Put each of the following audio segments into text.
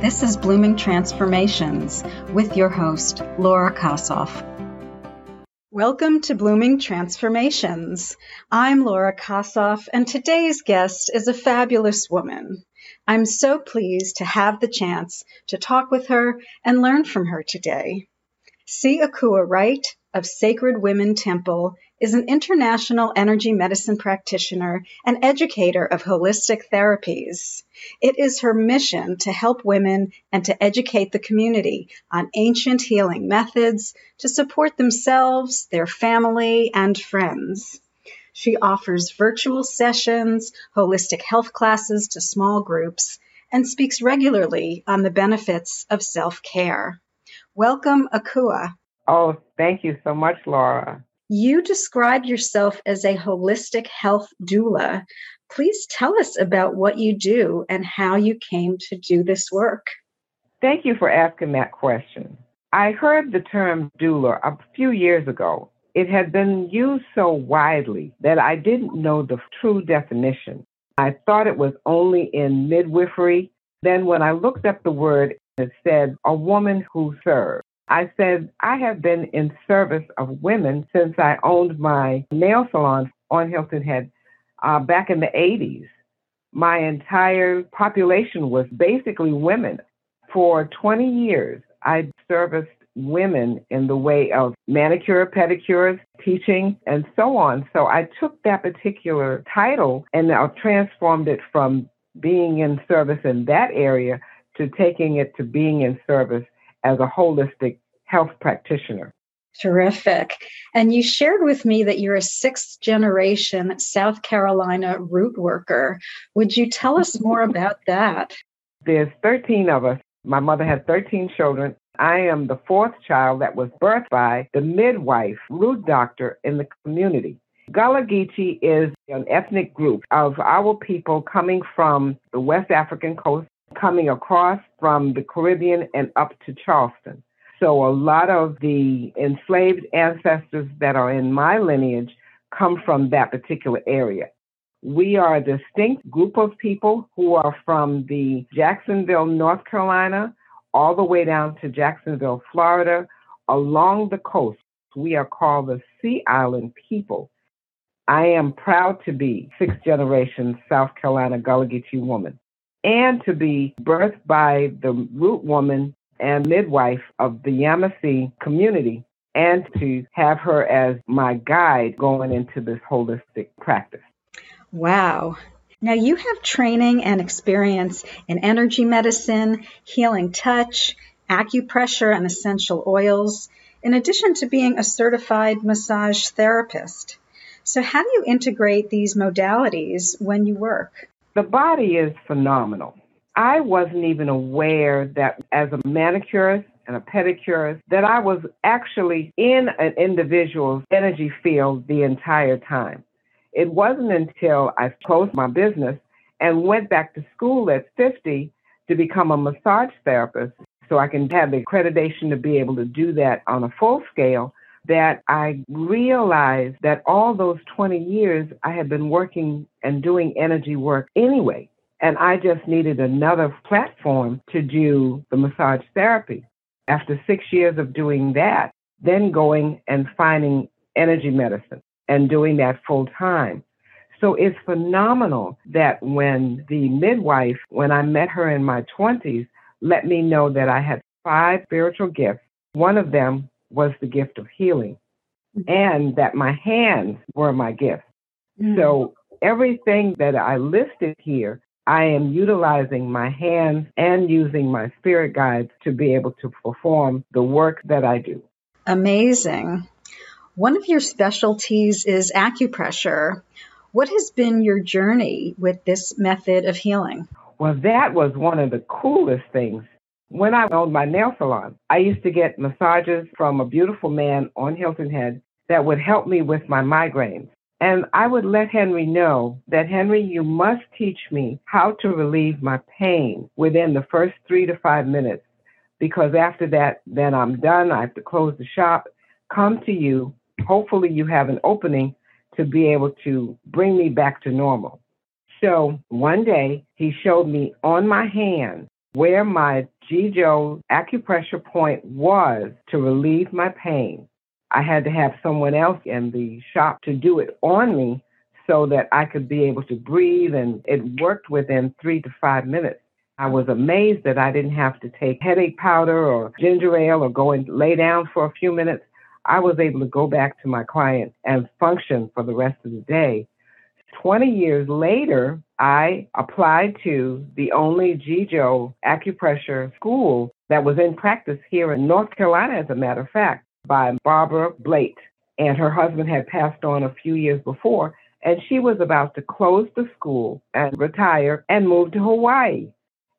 This is Blooming Transformations with your host, Laura Kossoff. Welcome to Blooming Transformations. I'm Laura Kossoff, and today's guest is a fabulous woman. I'm so pleased to have the chance to talk with her and learn from her today. C. Akua Wright of Sacred Women Temple is an international energy medicine practitioner and educator of holistic therapies. It is her mission to help women and to educate the community on ancient healing methods to support themselves, their family, and friends. She offers virtual sessions, holistic health classes to small groups, and speaks regularly on the benefits of self care. Welcome, Akua. Oh, thank you so much, Laura. You describe yourself as a holistic health doula. Please tell us about what you do and how you came to do this work. Thank you for asking that question. I heard the term doula a few years ago. It had been used so widely that I didn't know the true definition. I thought it was only in midwifery. Then, when I looked up the word, it said a woman who serves. I said, I have been in service of women since I owned my nail salon on Hilton Head uh, back in the 80s. My entire population was basically women. For 20 years, I serviced women in the way of manicure, pedicures, teaching, and so on. So I took that particular title and I transformed it from being in service in that area to taking it to being in service as a holistic health practitioner. Terrific. And you shared with me that you're a sixth generation South Carolina root worker. Would you tell us more about that? There's 13 of us. My mother had 13 children. I am the fourth child that was birthed by the midwife, root doctor in the community. Gullah Geechee is an ethnic group of our people coming from the West African coast, coming across from the Caribbean and up to Charleston. So a lot of the enslaved ancestors that are in my lineage come from that particular area. We are a distinct group of people who are from the Jacksonville, North Carolina, all the way down to Jacksonville, Florida, along the coast. We are called the Sea Island people. I am proud to be sixth generation South Carolina Gullah Geechee woman and to be birthed by the root woman and midwife of the Yamasee community and to have her as my guide going into this holistic practice. Wow. Now, you have training and experience in energy medicine, healing touch, acupressure, and essential oils, in addition to being a certified massage therapist. So, how do you integrate these modalities when you work? The body is phenomenal. I wasn't even aware that as a manicurist and a pedicurist, that I was actually in an individual's energy field the entire time. It wasn't until I closed my business and went back to school at 50 to become a massage therapist so I can have the accreditation to be able to do that on a full scale that I realized that all those 20 years I had been working and doing energy work anyway. And I just needed another platform to do the massage therapy. After six years of doing that, then going and finding energy medicine and doing that full time. So it's phenomenal that when the midwife, when I met her in my 20s, let me know that I had five spiritual gifts. One of them was the gift of healing, mm-hmm. and that my hands were my gift. Mm-hmm. So everything that I listed here, I am utilizing my hands and using my spirit guides to be able to perform the work that I do. Amazing. One of your specialties is acupressure. What has been your journey with this method of healing? Well, that was one of the coolest things. When I owned my nail salon, I used to get massages from a beautiful man on Hilton Head that would help me with my migraines. And I would let Henry know that, Henry, you must teach me how to relieve my pain within the first three to five minutes. Because after that, then I'm done. I have to close the shop, come to you. Hopefully, you have an opening to be able to bring me back to normal. So one day, he showed me on my hand where my Jijo acupressure point was to relieve my pain. I had to have someone else in the shop to do it on me so that I could be able to breathe, and it worked within three to five minutes. I was amazed that I didn't have to take headache powder or ginger ale or go and lay down for a few minutes. I was able to go back to my client and function for the rest of the day. 20 years later, I applied to the only Jijo acupressure school that was in practice here in North Carolina, as a matter of fact, by Barbara Blate. And her husband had passed on a few years before, and she was about to close the school and retire and move to Hawaii.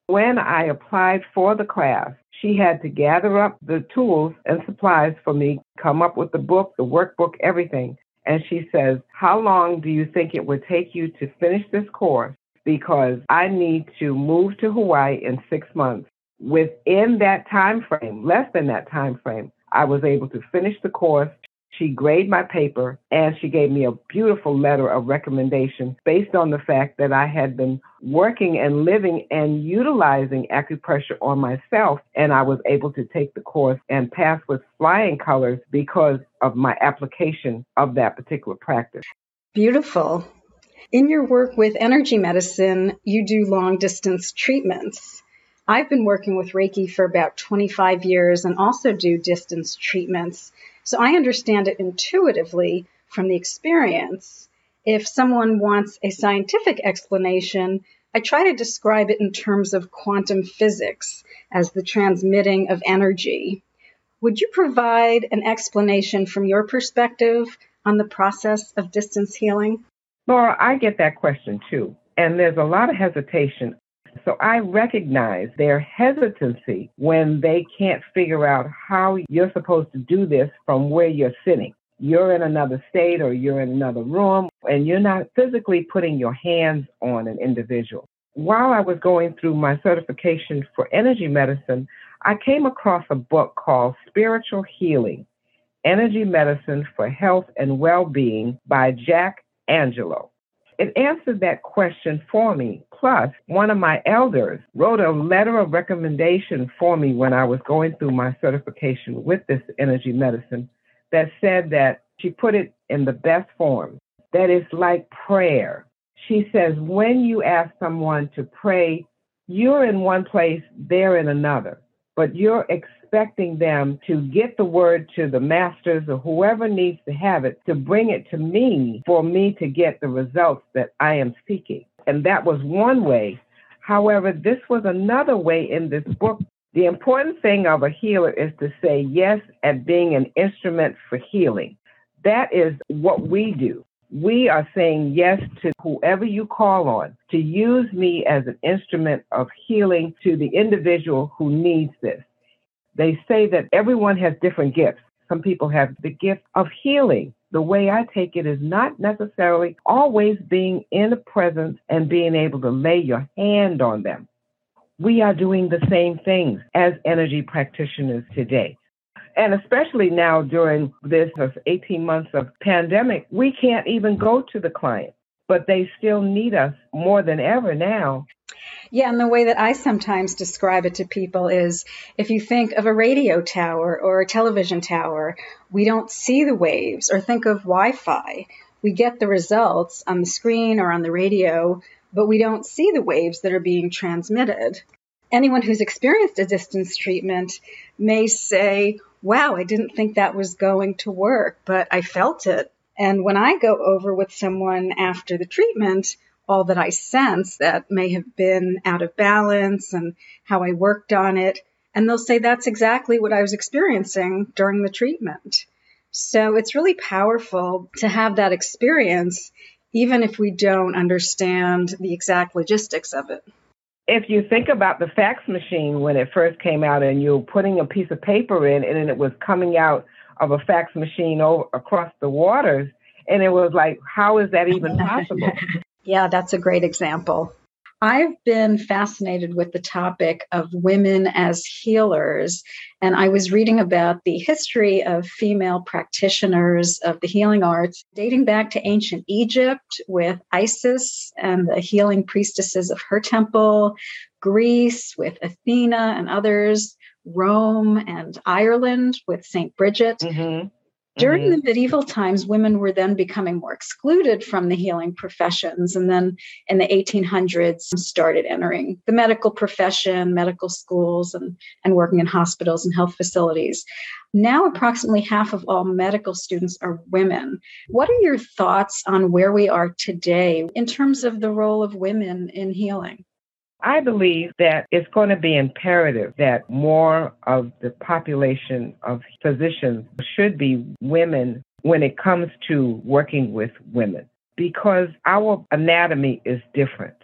When I applied for the class, she had to gather up the tools and supplies for me, come up with the book, the workbook, everything. And she says, How long do you think it would take you to finish this course? Because I need to move to Hawaii in six months. Within that time frame, less than that time frame, I was able to finish the course she graded my paper and she gave me a beautiful letter of recommendation based on the fact that I had been working and living and utilizing acupressure on myself. And I was able to take the course and pass with flying colors because of my application of that particular practice. Beautiful. In your work with energy medicine, you do long distance treatments. I've been working with Reiki for about 25 years and also do distance treatments. So I understand it intuitively from the experience. If someone wants a scientific explanation, I try to describe it in terms of quantum physics as the transmitting of energy. Would you provide an explanation from your perspective on the process of distance healing? Laura, I get that question too. And there's a lot of hesitation so I recognize their hesitancy when they can't figure out how you're supposed to do this from where you're sitting. You're in another state or you're in another room and you're not physically putting your hands on an individual. While I was going through my certification for energy medicine, I came across a book called Spiritual Healing Energy Medicine for Health and Well-Being by Jack Angelo. It answered that question for me. Plus, one of my elders wrote a letter of recommendation for me when I was going through my certification with this energy medicine that said that she put it in the best form, that it's like prayer. She says, when you ask someone to pray, you're in one place, they're in another, but you're expecting them to get the word to the masters or whoever needs to have it to bring it to me for me to get the results that I am seeking. And that was one way. However, this was another way in this book. The important thing of a healer is to say yes at being an instrument for healing. That is what we do. We are saying yes to whoever you call on to use me as an instrument of healing to the individual who needs this. They say that everyone has different gifts. Some people have the gift of healing. The way I take it is not necessarily always being in the presence and being able to lay your hand on them. We are doing the same things as energy practitioners today. And especially now during this uh, 18 months of pandemic, we can't even go to the client, but they still need us more than ever now yeah, and the way that I sometimes describe it to people is if you think of a radio tower or a television tower, we don't see the waves, or think of Wi Fi. We get the results on the screen or on the radio, but we don't see the waves that are being transmitted. Anyone who's experienced a distance treatment may say, Wow, I didn't think that was going to work, but I felt it. And when I go over with someone after the treatment, all that I sense that may have been out of balance and how I worked on it. And they'll say that's exactly what I was experiencing during the treatment. So it's really powerful to have that experience, even if we don't understand the exact logistics of it. If you think about the fax machine when it first came out and you're putting a piece of paper in and it was coming out of a fax machine over, across the waters, and it was like, how is that even possible? Yeah, that's a great example. I've been fascinated with the topic of women as healers, and I was reading about the history of female practitioners of the healing arts dating back to ancient Egypt with Isis and the healing priestesses of her temple, Greece with Athena and others, Rome and Ireland with St. Bridget. Mm-hmm. During mm-hmm. the medieval times, women were then becoming more excluded from the healing professions. And then in the 1800s, started entering the medical profession, medical schools, and, and working in hospitals and health facilities. Now, approximately half of all medical students are women. What are your thoughts on where we are today in terms of the role of women in healing? I believe that it's going to be imperative that more of the population of physicians should be women when it comes to working with women because our anatomy is different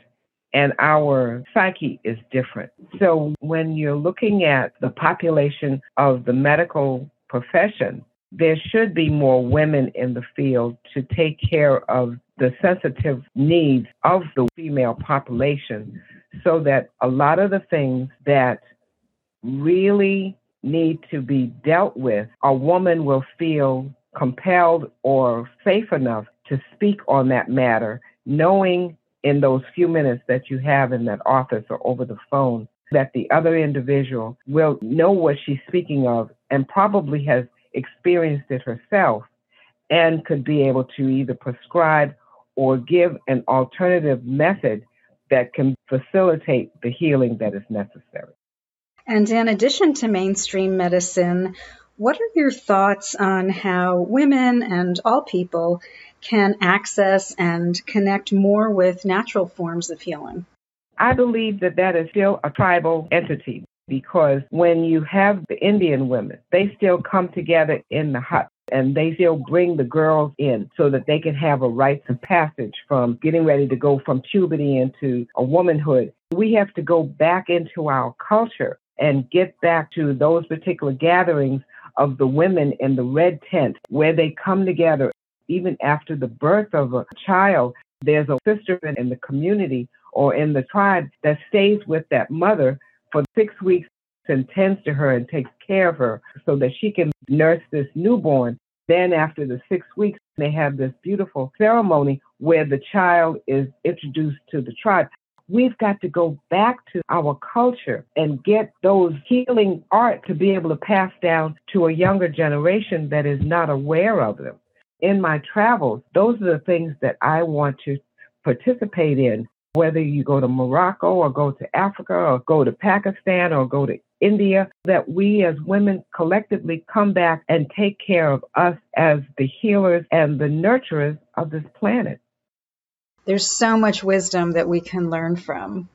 and our psyche is different. So when you're looking at the population of the medical profession, there should be more women in the field to take care of the sensitive needs of the female population so that a lot of the things that really need to be dealt with, a woman will feel compelled or safe enough to speak on that matter, knowing in those few minutes that you have in that office or over the phone that the other individual will know what she's speaking of and probably has experienced it herself and could be able to either prescribe or give an alternative method that can facilitate the healing that is necessary. And in addition to mainstream medicine, what are your thoughts on how women and all people can access and connect more with natural forms of healing? I believe that that is still a tribal entity because when you have the Indian women, they still come together in the hut and they still bring the girls in so that they can have a rites of passage from getting ready to go from puberty into a womanhood. We have to go back into our culture and get back to those particular gatherings of the women in the red tent where they come together even after the birth of a child. There's a sister in the community or in the tribe that stays with that mother for six weeks and tends to her and takes care of her so that she can nurse this newborn. Then, after the six weeks, they have this beautiful ceremony where the child is introduced to the tribe. We've got to go back to our culture and get those healing art to be able to pass down to a younger generation that is not aware of them. In my travels, those are the things that I want to participate in whether you go to Morocco or go to Africa or go to Pakistan or go to India, that we as women collectively come back and take care of us as the healers and the nurturers of this planet. There's so much wisdom that we can learn from.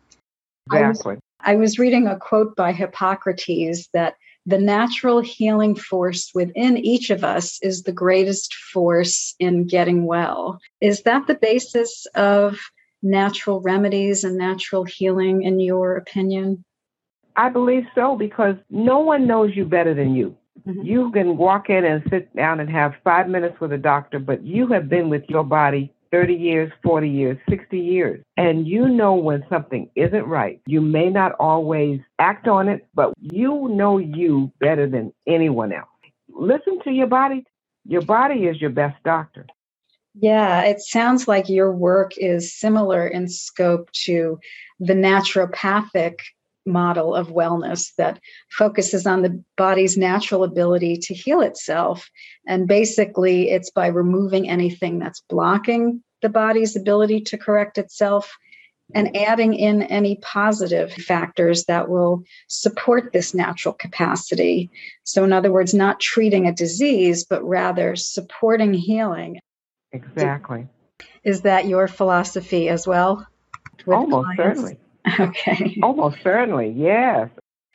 Exactly. I was, I was reading a quote by Hippocrates that the natural healing force within each of us is the greatest force in getting well. Is that the basis of natural remedies and natural healing, in your opinion? I believe so because no one knows you better than you. Mm-hmm. You can walk in and sit down and have five minutes with a doctor, but you have been with your body 30 years, 40 years, 60 years, and you know when something isn't right. You may not always act on it, but you know you better than anyone else. Listen to your body. Your body is your best doctor. Yeah, it sounds like your work is similar in scope to the naturopathic model of wellness that focuses on the body's natural ability to heal itself. And basically, it's by removing anything that's blocking the body's ability to correct itself and adding in any positive factors that will support this natural capacity. So, in other words, not treating a disease, but rather supporting healing. Exactly. Is that your philosophy as well? Almost clients? certainly. Okay. Almost certainly, yes.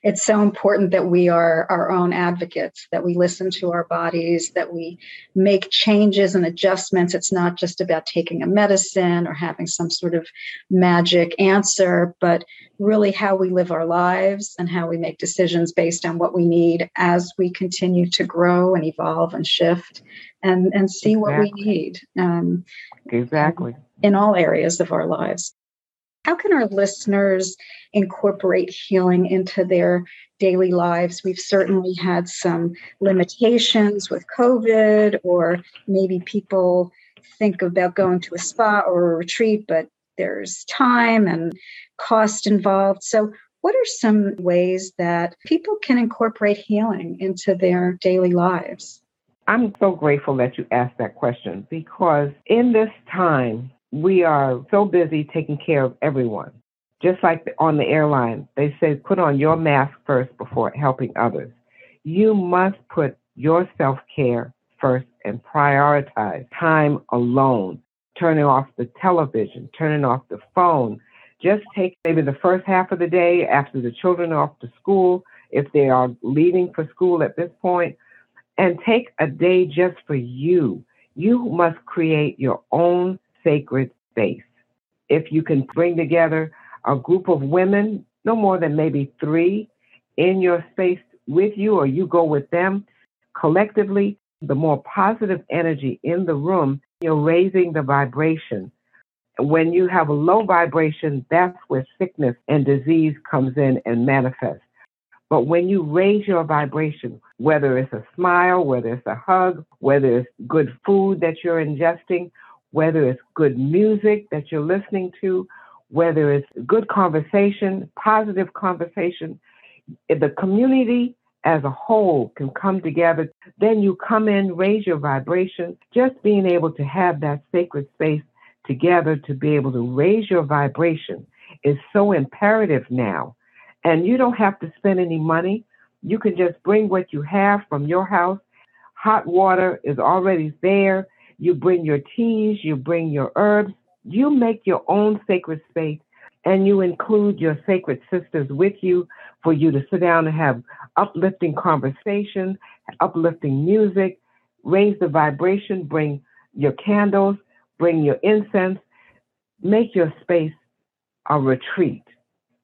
It's so important that we are our own advocates, that we listen to our bodies, that we make changes and adjustments. It's not just about taking a medicine or having some sort of magic answer, but really how we live our lives and how we make decisions based on what we need as we continue to grow and evolve and shift and, and see exactly. what we need. Um, exactly. In all areas of our lives. How can our listeners incorporate healing into their daily lives? We've certainly had some limitations with COVID, or maybe people think about going to a spa or a retreat, but there's time and cost involved. So, what are some ways that people can incorporate healing into their daily lives? I'm so grateful that you asked that question because in this time, we are so busy taking care of everyone. Just like on the airline, they say put on your mask first before helping others. You must put your self care first and prioritize time alone, turning off the television, turning off the phone. Just take maybe the first half of the day after the children are off to school, if they are leaving for school at this point, and take a day just for you. You must create your own sacred space. If you can bring together a group of women, no more than maybe three, in your space with you, or you go with them collectively, the more positive energy in the room, you're raising the vibration. When you have a low vibration, that's where sickness and disease comes in and manifests. But when you raise your vibration, whether it's a smile, whether it's a hug, whether it's good food that you're ingesting, whether it's good music that you're listening to, whether it's good conversation, positive conversation, the community as a whole can come together. Then you come in, raise your vibration. Just being able to have that sacred space together to be able to raise your vibration is so imperative now. And you don't have to spend any money. You can just bring what you have from your house. Hot water is already there. You bring your teas, you bring your herbs. You make your own sacred space and you include your sacred sisters with you for you to sit down and have uplifting conversation, uplifting music, raise the vibration, bring your candles, bring your incense, make your space a retreat.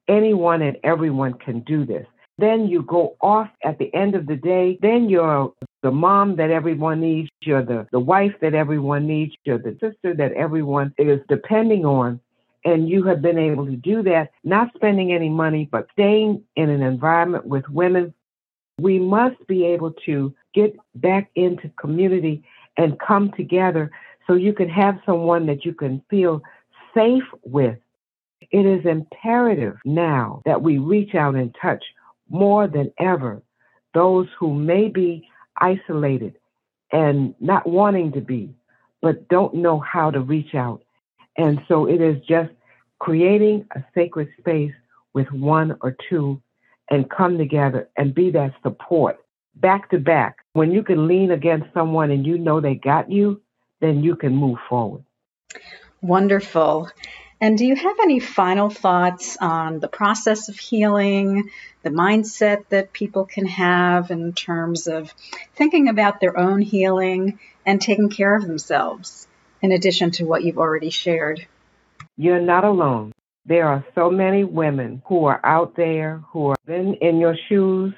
Anyone and everyone can do this. Then you go off at the end of the day. Then you're the mom that everyone needs. You're the, the wife that everyone needs. You're the sister that everyone is depending on. And you have been able to do that, not spending any money, but staying in an environment with women. We must be able to get back into community and come together so you can have someone that you can feel safe with. It is imperative now that we reach out and touch more than ever those who may be isolated and not wanting to be, but don't know how to reach out. And so it is just creating a sacred space with one or two and come together and be that support back to back. When you can lean against someone and you know they got you, then you can move forward. Wonderful. And do you have any final thoughts on the process of healing, the mindset that people can have in terms of thinking about their own healing and taking care of themselves, in addition to what you've already shared? You're not alone. There are so many women who are out there who are been in your shoes,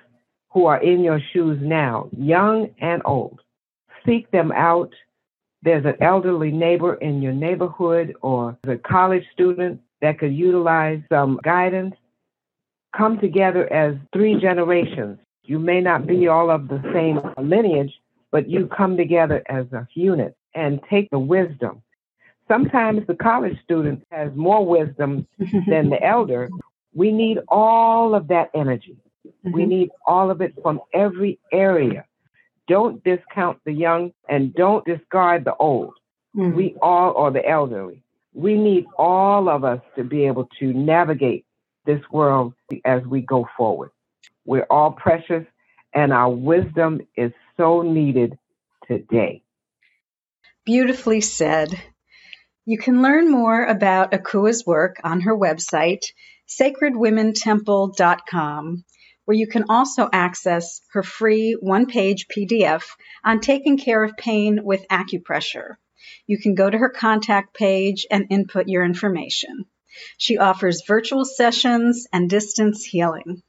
who are in your shoes now, young and old. Seek them out there's an elderly neighbor in your neighborhood or a college student that could utilize some guidance, come together as three generations. You may not be all of the same lineage, but you come together as a unit and take the wisdom. Sometimes the college student has more wisdom than the elder. We need all of that energy. Mm-hmm. We need all of it from every area. Don't discount the young and don't discard the old. Mm-hmm. We all are the elderly. We need all of us to be able to navigate this world as we go forward. We're all precious and our wisdom is so needed today. Beautifully said. You can learn more about Akua's work on her website, sacredwomentemple.com where you can also access her free one page PDF on taking care of pain with acupressure. You can go to her contact page and input your information. She offers virtual sessions and distance healing.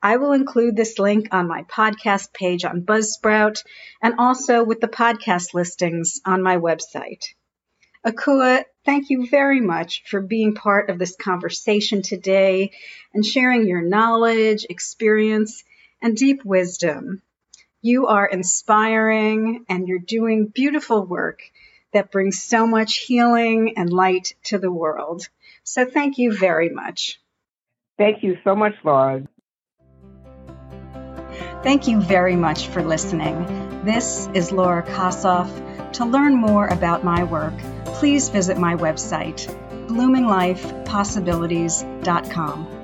I will include this link on my podcast page on Buzzsprout and also with the podcast listings on my website. Akua, thank you very much for being part of this conversation today and sharing your knowledge, experience, and deep wisdom. You are inspiring and you're doing beautiful work that brings so much healing and light to the world. So thank you very much. Thank you so much, Laura. Thank you very much for listening. This is Laura Kossoff. To learn more about my work, please visit my website, bloominglifepossibilities.com.